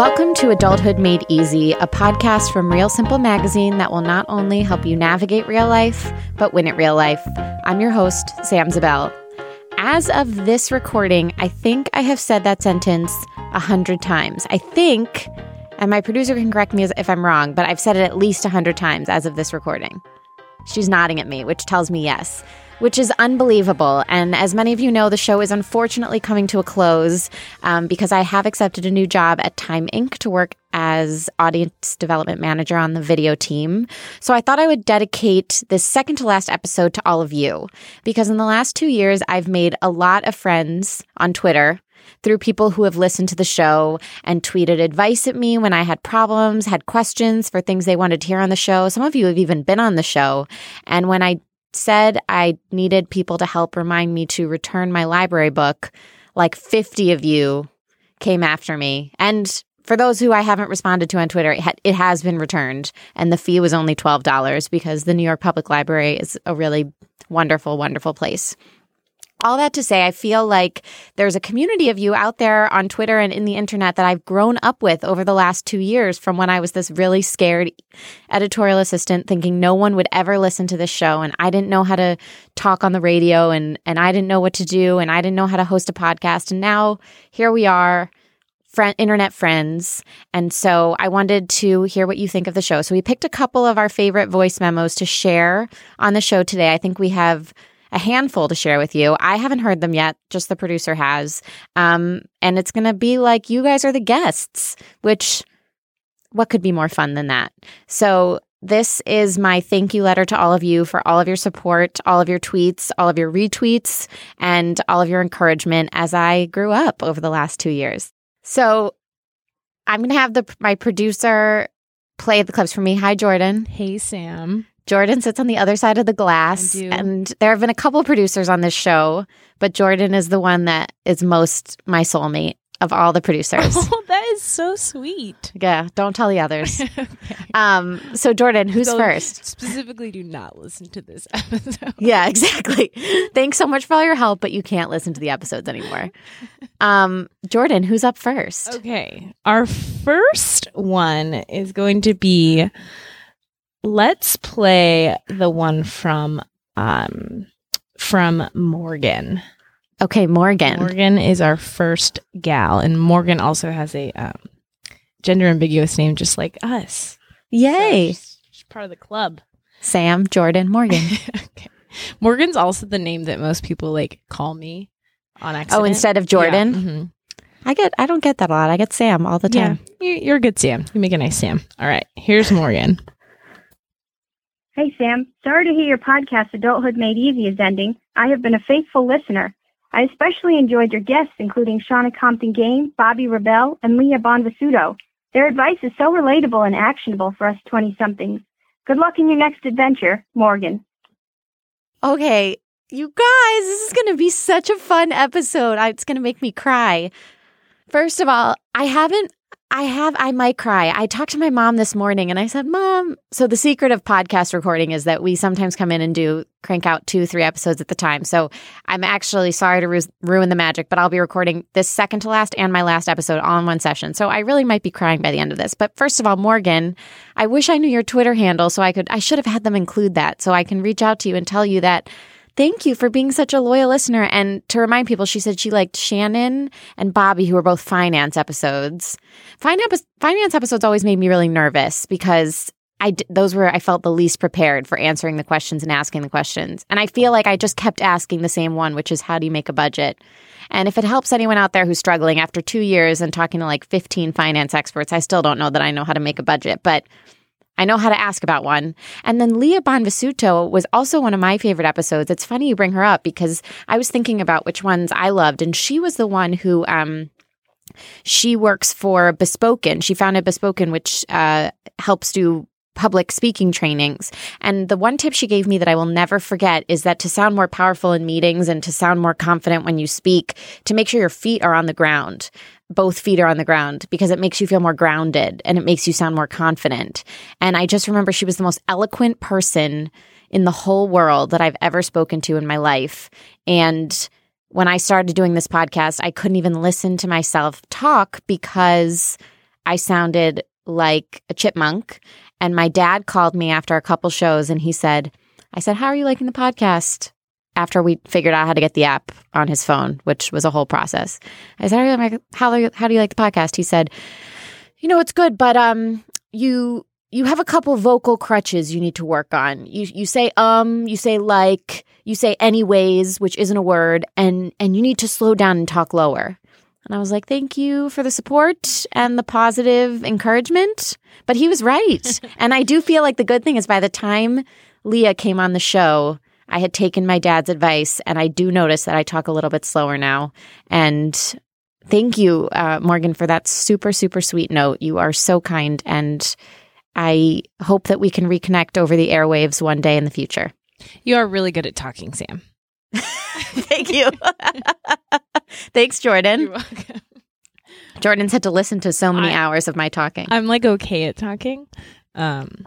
Welcome to Adulthood Made Easy, a podcast from Real Simple Magazine that will not only help you navigate real life, but win at real life. I'm your host, Sam Zabell. As of this recording, I think I have said that sentence a hundred times. I think, and my producer can correct me if I'm wrong, but I've said it at least a hundred times as of this recording. She's nodding at me, which tells me yes which is unbelievable. And as many of you know, the show is unfortunately coming to a close um, because I have accepted a new job at Time Inc. to work as audience development manager on the video team. So I thought I would dedicate this second to last episode to all of you because in the last two years, I've made a lot of friends on Twitter through people who have listened to the show and tweeted advice at me when I had problems, had questions for things they wanted to hear on the show. Some of you have even been on the show. And when I said I needed people to help remind me to return my library book, like 50 of you came after me. And for those who I haven't responded to on Twitter, it, ha- it has been returned. And the fee was only $12 because the New York Public Library is a really wonderful, wonderful place all that to say, I feel like there's a community of you out there on Twitter and in the internet that I've grown up with over the last two years from when I was this really scared editorial assistant thinking no one would ever listen to this show. And I didn't know how to talk on the radio and, and I didn't know what to do and I didn't know how to host a podcast. And now here we are. Friend, internet friends. And so I wanted to hear what you think of the show. So we picked a couple of our favorite voice memos to share on the show today. I think we have a handful to share with you. I haven't heard them yet, just the producer has. Um, and it's going to be like you guys are the guests, which what could be more fun than that? So, this is my thank you letter to all of you for all of your support, all of your tweets, all of your retweets, and all of your encouragement as I grew up over the last two years. So, I'm going to have the my producer play the clips for me. Hi, Jordan. Hey, Sam. Jordan sits on the other side of the glass. And there have been a couple producers on this show, but Jordan is the one that is most my soulmate of all the producers. Oh, that is so sweet. Yeah, don't tell the others. okay. Um, so Jordan, who's so first? Specifically, do not listen to this episode. Yeah, exactly. Thanks so much for all your help, but you can't listen to the episodes anymore. Um, Jordan, who's up first? Okay, our first one is going to be let's play the one from um from Morgan. Okay, Morgan. Morgan is our first gal, and Morgan also has a um, gender ambiguous name, just like us. Yay! So she's, she's part of the club. Sam, Jordan, Morgan. okay. Morgan's also the name that most people like call me on accident. Oh, instead of Jordan. Yeah. Mm-hmm. I get. I don't get that a lot. I get Sam all the time. Yeah, you're a good Sam. You make a nice Sam. All right, here's Morgan. Hey, Sam. Sorry to hear your podcast, Adulthood Made Easy, is ending. I have been a faithful listener. I especially enjoyed your guests, including Shauna Compton Game, Bobbi Rebell, and Leah Bonvisuto. Their advice is so relatable and actionable for us 20 somethings. Good luck in your next adventure, Morgan. Okay, you guys, this is going to be such a fun episode. It's going to make me cry. First of all, I haven't I have, I might cry. I talked to my mom this morning and I said, Mom, so the secret of podcast recording is that we sometimes come in and do crank out two, three episodes at the time. So I'm actually sorry to ru- ruin the magic, but I'll be recording this second to last and my last episode all in one session. So I really might be crying by the end of this. But first of all, Morgan, I wish I knew your Twitter handle so I could, I should have had them include that so I can reach out to you and tell you that thank you for being such a loyal listener. And to remind people, she said she liked Shannon and Bobbi, who were both finance episodes. Finance, finance episodes always made me really nervous because I those were I felt the least prepared for answering the questions and asking the questions. And I feel like I just kept asking the same one, which is how do you make a budget? And if it helps anyone out there who's struggling after 2 years and talking to like 15 finance experts, I still don't know that I know how to make a budget, but I know how to ask about one. And then Leah Bonvisuto was also one of my favorite episodes. It's funny you bring her up because I was thinking about which ones I loved, and she was the one who um, she works for Bespoken. She founded Bespoken, which uh, helps do public speaking trainings. And the one tip she gave me that I will never forget is that to sound more powerful in meetings and to sound more confident when you speak, to make sure your feet are on the ground both feet are on the ground because it makes you feel more grounded and it makes you sound more confident. And I just remember she was the most eloquent person in the whole world that I've ever spoken to in my life. And when I started doing this podcast, I couldn't even listen to myself talk because I sounded like a chipmunk. And my dad called me after a couple shows and he said, I said, How are you liking the podcast? After we figured out how to get the app on his phone, which was a whole process. I said, How, how do you like the podcast? He said, You know, it's good, but um, you you have a couple vocal crutches you need to work on. You you say um, you say like, you say anyways, which isn't a word, and and you need to slow down and talk lower. And I was like, thank you for the support and the positive encouragement. But he was right. and I do feel like the good thing is by the time Leah came on the show, I had taken my dad's advice and I do notice that I talk a little bit slower now. And thank you, uh, Morgan, for that super, super sweet note. You are so kind. And I hope that we can reconnect over the airwaves one day in the future. You are really good at talking, Sam. Thank you. Thanks, Jordan. You're welcome. Jordan's had to listen to so many I- hours of my talking. I'm like okay at talking. Um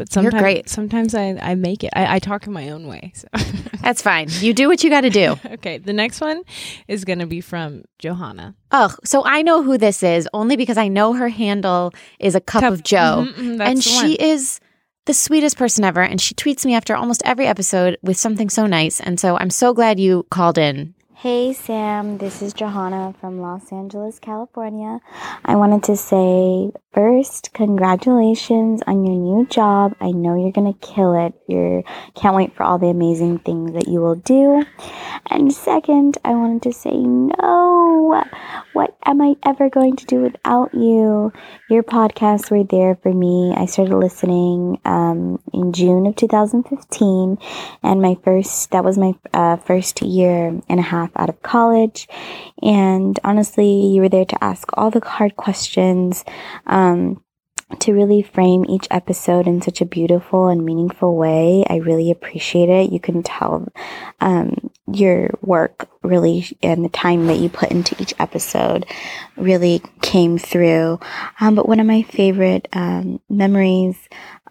but You're sometimes great. sometimes I, I make it. I, I talk in my own way. So That's fine. You do what you got to do. okay. The next one is gonna be from Johanna. Oh, so I know who this is only because I know her handle is a cup, Cup- of Joe. Mhm, mhm, that's and the she one. is the sweetest person ever. And she tweets me after almost every episode with something so nice. And so I'm so glad you called in. Hey Sam, this is Johanna from Los Angeles, California. I wanted to say first, congratulations on your new job. I know you're gonna kill it. You're can't wait for all the amazing things that you will do. And second, I wanted to say no. What am I ever going to do without you? Your podcasts were there for me. I started listening um, in June of 2015 and my first that was my uh, first year and a half out of college. And honestly you were there to ask all the hard questions um, to really frame each episode in such a beautiful and meaningful way. I really appreciate it. You can tell um, your work really and the time that you put into each episode really came through. Um, but one of my favorite um, memories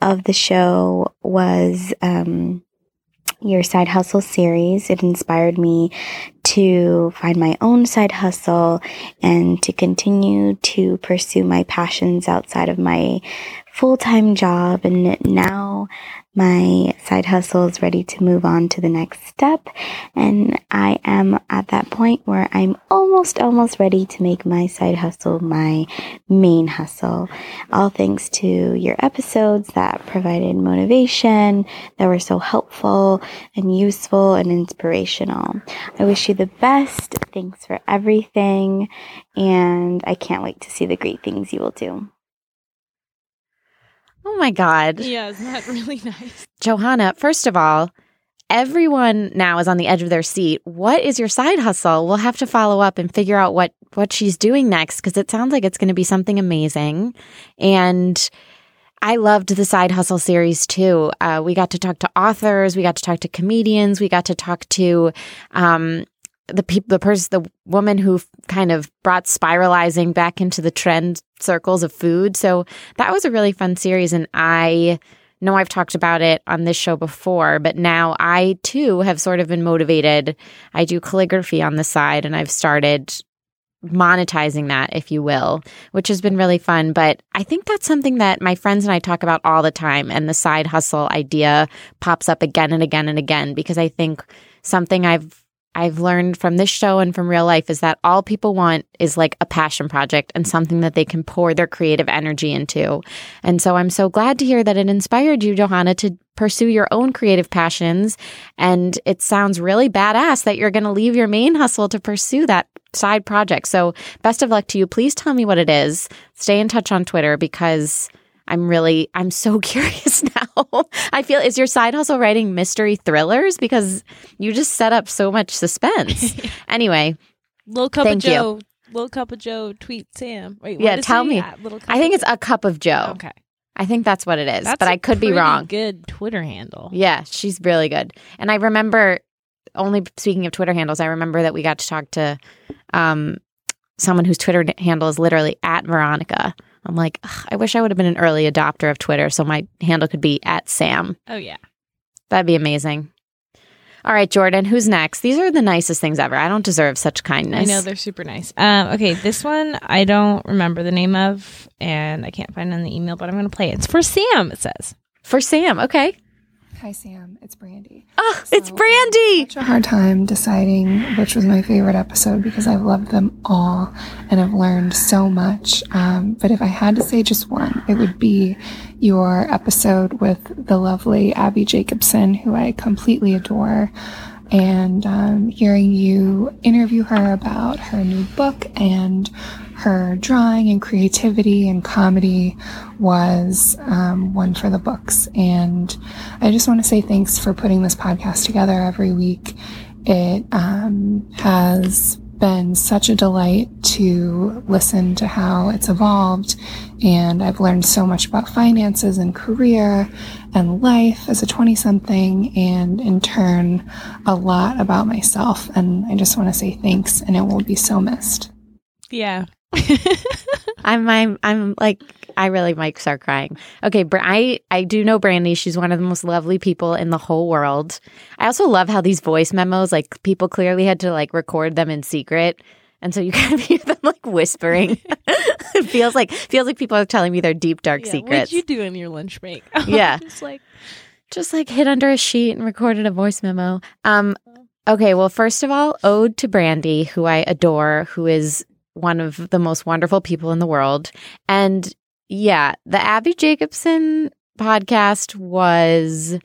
of the show was um, your side hustle series. It inspired me to find my own side hustle and to continue to pursue my passions outside of my full time job. And now my side hustle is ready to move on to the next step. And I am at that point where I'm almost, almost ready to make my side hustle my main hustle. All thanks to your episodes that provided motivation, that were so helpful and useful and inspirational. I wish you the best. Thanks for everything. And I can't wait to see the great things you will do. Oh my God. Yeah, isn't that really nice? Johanna, first of all, everyone now is on the edge of their seat. What is your side hustle? We'll have to follow up and figure out what what she's doing next because it sounds like it's going to be something amazing. And I loved the side hustle series too. Uh, we got to talk to authors, we got to talk to comedians, we got to talk to um, the people, the person, the woman who kind of brought spiralizing back into the trend circles of food. So that was a really fun series, and I know I've talked about it on this show before, but now I too have sort of been motivated. I do calligraphy on the side, and I've started monetizing that, if you will, which has been really fun. But I think that's something that my friends and I talk about all the time. And the side hustle idea pops up again and again and again because I think something I've I've learned from this show and from real life is that all people want is like a passion project and something that they can pour their creative energy into. And so I'm so glad to hear that it inspired you, Johanna, to pursue your own creative passions. And it sounds really badass that you're going to leave your main hustle to pursue that side project. So best of luck to you. Please tell me what it is. Stay in touch on Twitter because I'm really, I'm so curious now. I feel, is your side hustle writing mystery thrillers? Because you just set up so much suspense. anyway, Little cup of you. Joe. Little cup of Joe. Tweet Sam. Wait, Yeah, tell me. Little I think it's a cup of Joe. Joe. okay. I think that's what it is, That's but I could be wrong. Good Twitter handle. Yeah, she's really good. And I remember only speaking of Twitter handles, I remember that we got to talk to um, someone whose Twitter handle is literally at Veronica. I'm like, I wish I would have been an early adopter of Twitter so my handle could be at Sam. Oh yeah. That'd be amazing. All right, Jordan, who's next? These are the nicest things ever. I don't deserve such kindness. I know they're super nice. Um, okay, this one I don't remember the name of, and I can't find it in the email, but I'm going to play it. It's for Sam. It says For Sam, okay. Hi, Sam. It's Brandy. Oh, it's So, Brandy. Such a hard time deciding which was my favorite episode because I've loved them all and I've learned so much. Um, but if I had to say just one, it would be your episode with the lovely Abbi Jacobson, who I completely adore. And um, hearing you interview her about her new book and her drawing and creativity and comedy was um, one for the books. And I just want to say thanks for putting this podcast together every week. It um, has been such a delight to listen to how it's evolved. And I've learned so much about finances and career and life as a 20 something, and in turn, a lot about myself. And I just want to say thanks, and it will be so missed. Yeah. I'm I'm I'm like I really might start crying. Okay, Br- I I do know Brandy. She's one of the most lovely people in the whole world. I also love how these voice memos, like people clearly had to like record them in secret, and so you kind of hear them like whispering. it feels like feels like people are telling me their deep dark yeah. secrets. What'd you do in your lunch break? Yeah. Just like Just like hid under a sheet and recorded a voice memo. Um. Okay. Well, first of all, ode to Brandy, who I adore, who is one of the most wonderful people in the world. And yeah, the Abbi Jacobson podcast was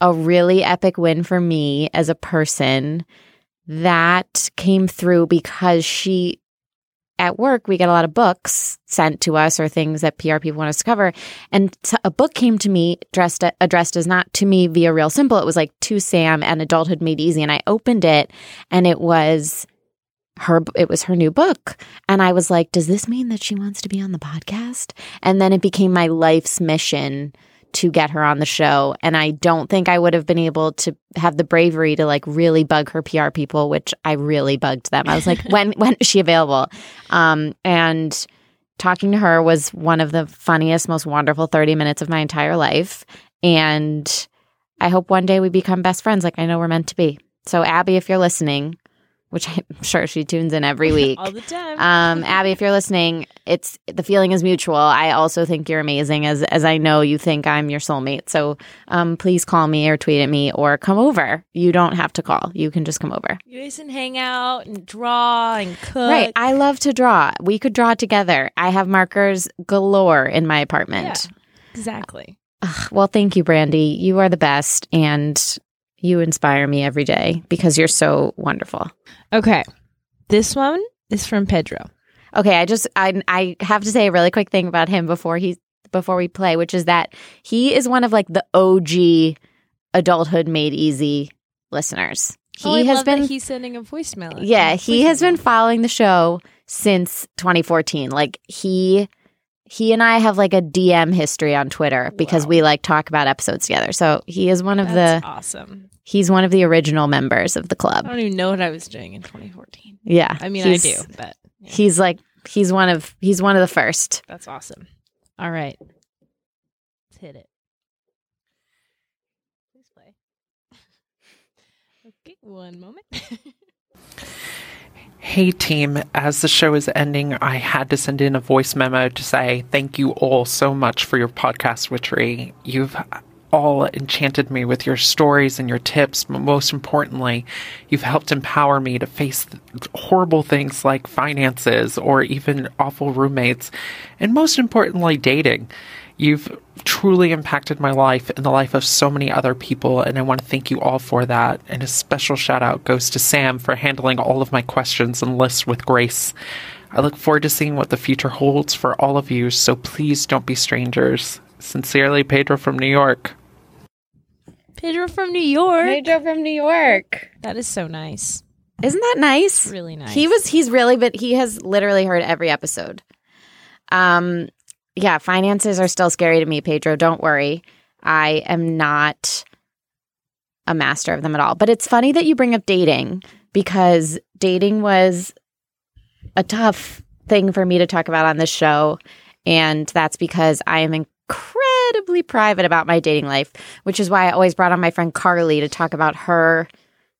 a really epic win for me as a person. That came through because she, at work, we get a lot of books sent to us or things that PR people want us to cover. And a book came to me dressed addressed as not to me via Real Simple. It was like to Sam and Adulthood Made Easy. And I opened it and it was her it was her new book. And i was like does this mean that she wants to be on the podcast? And then it became my life's mission to get her on the show. And i don't think i would have been able to have the bravery to like really bug her pr people which i really bugged them. I was like when when is she available? Um and talking to her was one of the funniest most wonderful 30 minutes of my entire life. And i hope one day we become best friends like i know we're meant to be. So abbi if you're listening which I'm sure she tunes in every week. all the time. Um, Abbi, if you're listening, it's the feeling is mutual. I also think you're amazing, as as I know you think I'm your soulmate. So, um, please call me or tweet at me or come over. You don't have to call. You can just come over. you guys can hang out and draw and cook. Right. I love to draw. We could draw together. I have markers galore in my apartment. exactly. Ugh, well, thank you, Brandy. You are the best, and you inspire me every day because you're so wonderful. Okay. This one is from Pedro. Okay, I just I I have to say a really quick thing about him before he before we play, which is that he is one of like the OG adulthood made easy listeners. He oh, has been he's sending a voicemail. yeah, he has been following the show since 2014. Like he he and I have like a DM history on Twitter because Wow. we like talk about episodes together. So he is one of That's the awesome. he's one of the original members of the club. I don't even know what I was doing in 2014. Yeah. I mean, I do, but yeah, He's like he's one of he's one of the first. that's awesome. All right. Let's hit it. Please play. okay, one moment. Hey team, as the show is ending, I had to send in a voice memo to say thank you all so much for your podcast witchery. You've all enchanted me with your stories and your tips, but most importantly, you've helped empower me to face horrible things like finances or even awful roommates, and most importantly, dating. You've truly impacted my life and the life of so many other people, and I want to thank you all for that. And a special shout out goes to Sam for handling all of my questions and lists with grace. I look forward to seeing what the future holds for all of you, so please don't be strangers. Sincerely, Pedro from New York. Pedro from New York. Pedro from New York. That is so nice. Isn't that nice? It's really nice. He was he's really but he has literally heard every episode. Um yeah, finances are still scary to me, Pedro. Don't worry. I am not a master of them at all. But it's funny that you bring up dating because dating was a tough thing for me to talk about on this show. And that's because I am incredibly private about my dating life, which is why I always brought on my friend Carly to talk about her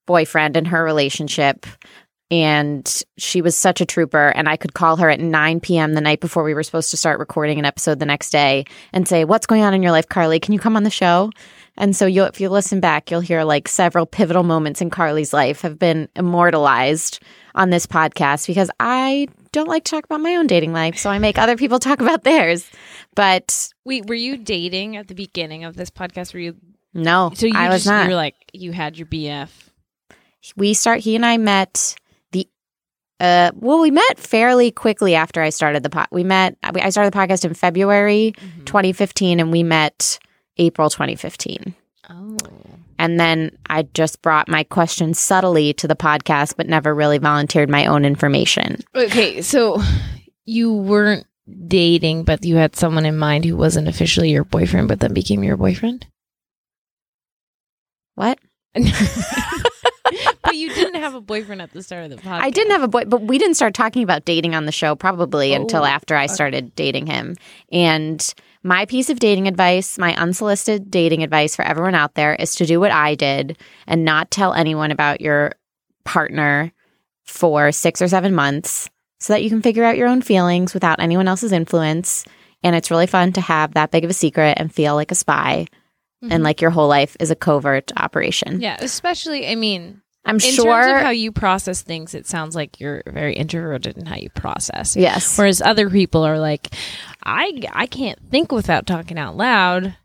boyfriend and her relationship. And she was such a trooper. And I could call her at 9 p.m. the night before we were supposed to start recording an episode the next day and say, What's going on in your life, Carly? Can you come on the show? And so you'll, if you listen back, you'll hear like several pivotal moments in Carly's life have been immortalized on this podcast because I don't like to talk about my own dating life. So I make other people talk about theirs. But Wait, were you dating at the beginning of this podcast? Were you? no, So you I was just, not. You were like you had your BF. we start he and i met uh well we met fairly quickly after i started the pod we met i started the podcast in february Mm-hmm. 2015 and we met april 2015 Oh. and then i just brought my questions subtly to the podcast but never really volunteered my own information Okay, so you weren't dating, but you had someone in mind who wasn't officially your boyfriend, but then became your boyfriend. what but you didn't have a boyfriend at the start of the podcast. I didn't have a boy, but we didn't start talking about dating on the show probably Oh, until after I okay. started dating him. And my piece of dating advice, my unsolicited dating advice for everyone out there is to do what I did and not tell anyone about your partner for six or seven months so that you can figure out your own feelings without anyone else's influence. And it's really fun to have that big of a secret and feel like a spy and Mhm. like your whole life is a covert operation. Yeah, especially I mean, I'm in sure. terms of how you process things, it sounds like you're very introverted in how you process. yes. Whereas other people are like, I I can't think without talking out loud.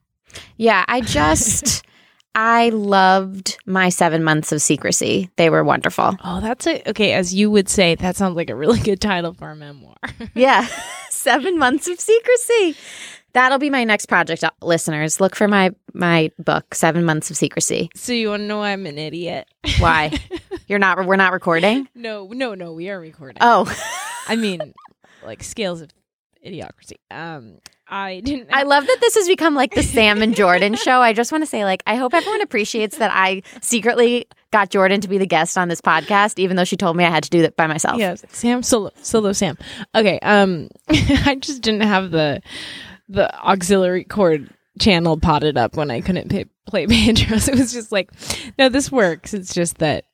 Yeah, I just I loved my 7 months of secrecy. They were wonderful. Oh, that's a okay. As you would say, that sounds like a really good title for a memoir. Yeah. 7 months of secrecy. That'll be my next project uh, listeners. Look for my my book 7 months of secrecy. so you want to know why I'm an idiot? Why? You're not we're not recording? no, no, no. We are recording. Oh. I mean, like scales of idiocracy. Um, I didn't. I love that this has become like the Sam and Jordan show. I just want to say, like, I hope everyone appreciates that I secretly got Jordan to be the guest on this podcast, even though she told me I had to do that by myself. Yeah, Sam solo solo Sam. Okay, um I just didn't have the the auxiliary cord channel potted up when I couldn't pay, play banjos. It was just like, no, this works. It's just that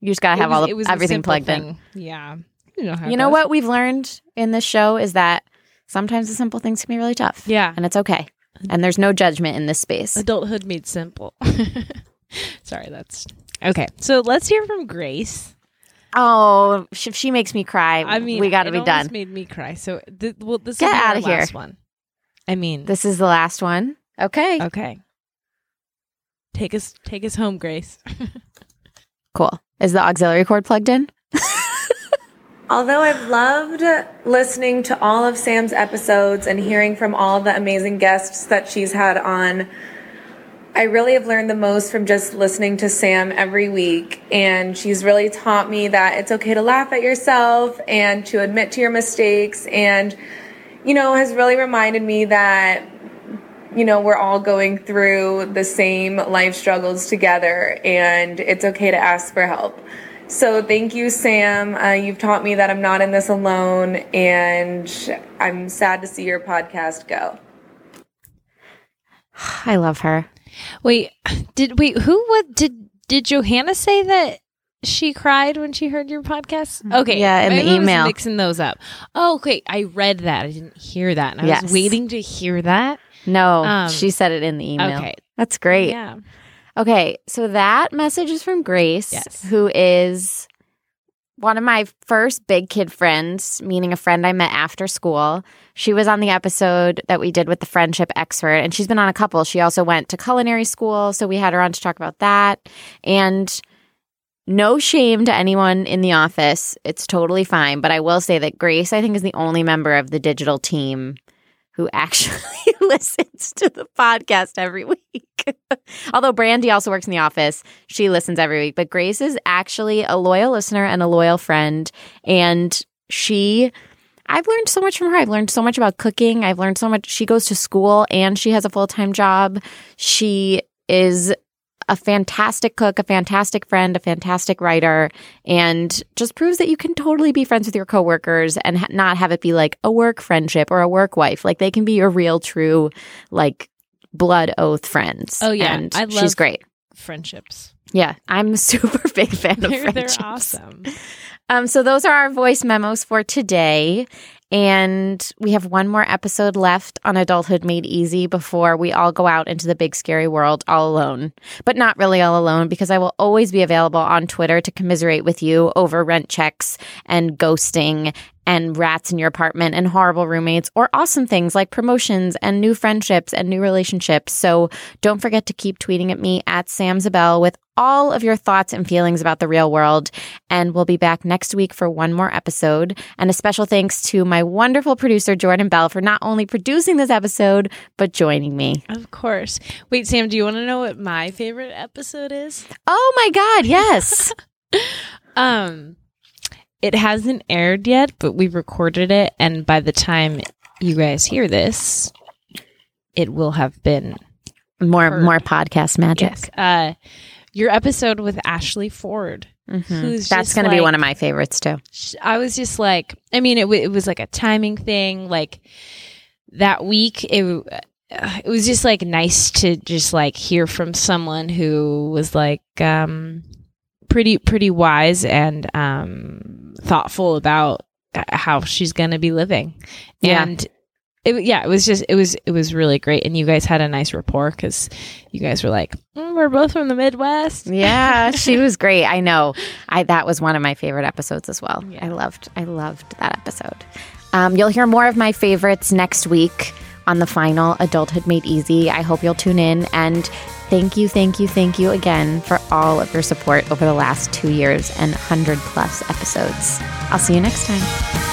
You just gotta have was- all the, was everything plugged in. Yeah, you know how. You know what we've learned in this show is that sometimes the simple things can be really tough. Yeah, And it's okay. And there's no judgment in this space. adulthood made simple. Sorry, that's okay. So let's hear from Grace. Oh, if she makes me cry, I mean, we got to be done. Made me cry. So th- well, this Get our outta here. last one. I mean, This is the last one. Okay. okay. Take us, take us home, Grace. Cool. Is the auxiliary cord plugged in? Although I've loved listening to all of Sam's episodes and hearing from all the amazing guests that she's had on, I really have learned the most from just listening to Sam every week. And she's really taught me that it's okay to laugh at yourself and to admit to your mistakes. And, you know, has really reminded me that, you know, we're all going through the same life struggles together and it's okay to ask for help. So thank you, Sam. Uh, you've taught me that I'm not in this alone, and I'm sad to see your podcast go. I love her. Wait, did wait? Who? What did did Johanna say that she cried when she heard your podcast? Okay, Yeah, in the maybe was email. mixing those up. Oh, okay. I read that. I didn't hear that, and I Yes. was waiting to hear that. No, Um, she said it in the email. Okay, That's great. yeah. Okay, so that message is from Grace, Yes. who is one of my first big kid friends, meaning a friend I met after school. She was on the episode that we did with the friendship expert, and she's been on a couple. She also went to culinary school, so we had her on to talk about that. And no shame to anyone in the office. It's totally fine. But I will say that Grace, I think, is the only member of the digital team who actually listens to the podcast every week. Although Brandy also works in the office, she listens every week. But Grace is actually a loyal listener and a loyal friend. And she, I've learned so much from her. I've learned so much about cooking. I've learned so much. She goes to school and she has a full time job. She is a fantastic cook, a fantastic friend, a fantastic writer, and just proves that you can totally be friends with your coworkers and ha- not have it be like a work friendship or a work wife. Like they can be your real, true, like blood oath friends. Oh, yeah. and I she's love- great. friendships. Yeah, I'm a super big fan of They're, they're awesome. Um, so those are our voice memos for today. And we have one more episode left on Adulthood Made Easy before we all go out into the big scary world all alone. But not really all alone because I will always be available on Twitter to commiserate with you over rent checks and ghosting and rats in your apartment and horrible roommates or awesome things like promotions and new friendships and new relationships. So don't forget to keep tweeting at me at Sam Zabell with all of your thoughts and feelings about the real world. And we'll be back next week for one more episode. And a special thanks to my wonderful producer, Jordan Bell, for not only producing this episode, but joining me. Of course. Wait, Sam, do you want to know what my favorite episode is? Oh my God, yes. Um, it hasn't aired yet, but we recorded it, and by the time you guys hear this, it will have been more Heard. more podcast magic. yes. Uh, your episode with Ashley Ford. Mhm. Who's That's going to be one of my favorites too. I was just like, I mean, it, w- it was like a timing thing. Like that week, it uh, it was just like nice to just like hear from someone who was like um pretty pretty wise and um thoughtful about uh, how she's gonna be living. Yeah. And it, yeah, it was just it was it was really great, and you guys had a nice rapport because you guys were like, "Mm, we're both from the Midwest. Yeah, she was great. I know. I that was one of my favorite episodes as well. Yeah. I loved I loved that episode. Um, you'll hear more of my favorites next week on the final Adulthood Made Easy. I hope you'll tune in and thank you, thank you, thank you again for all of your support over the last two years and hundred plus episodes. I'll see you next time.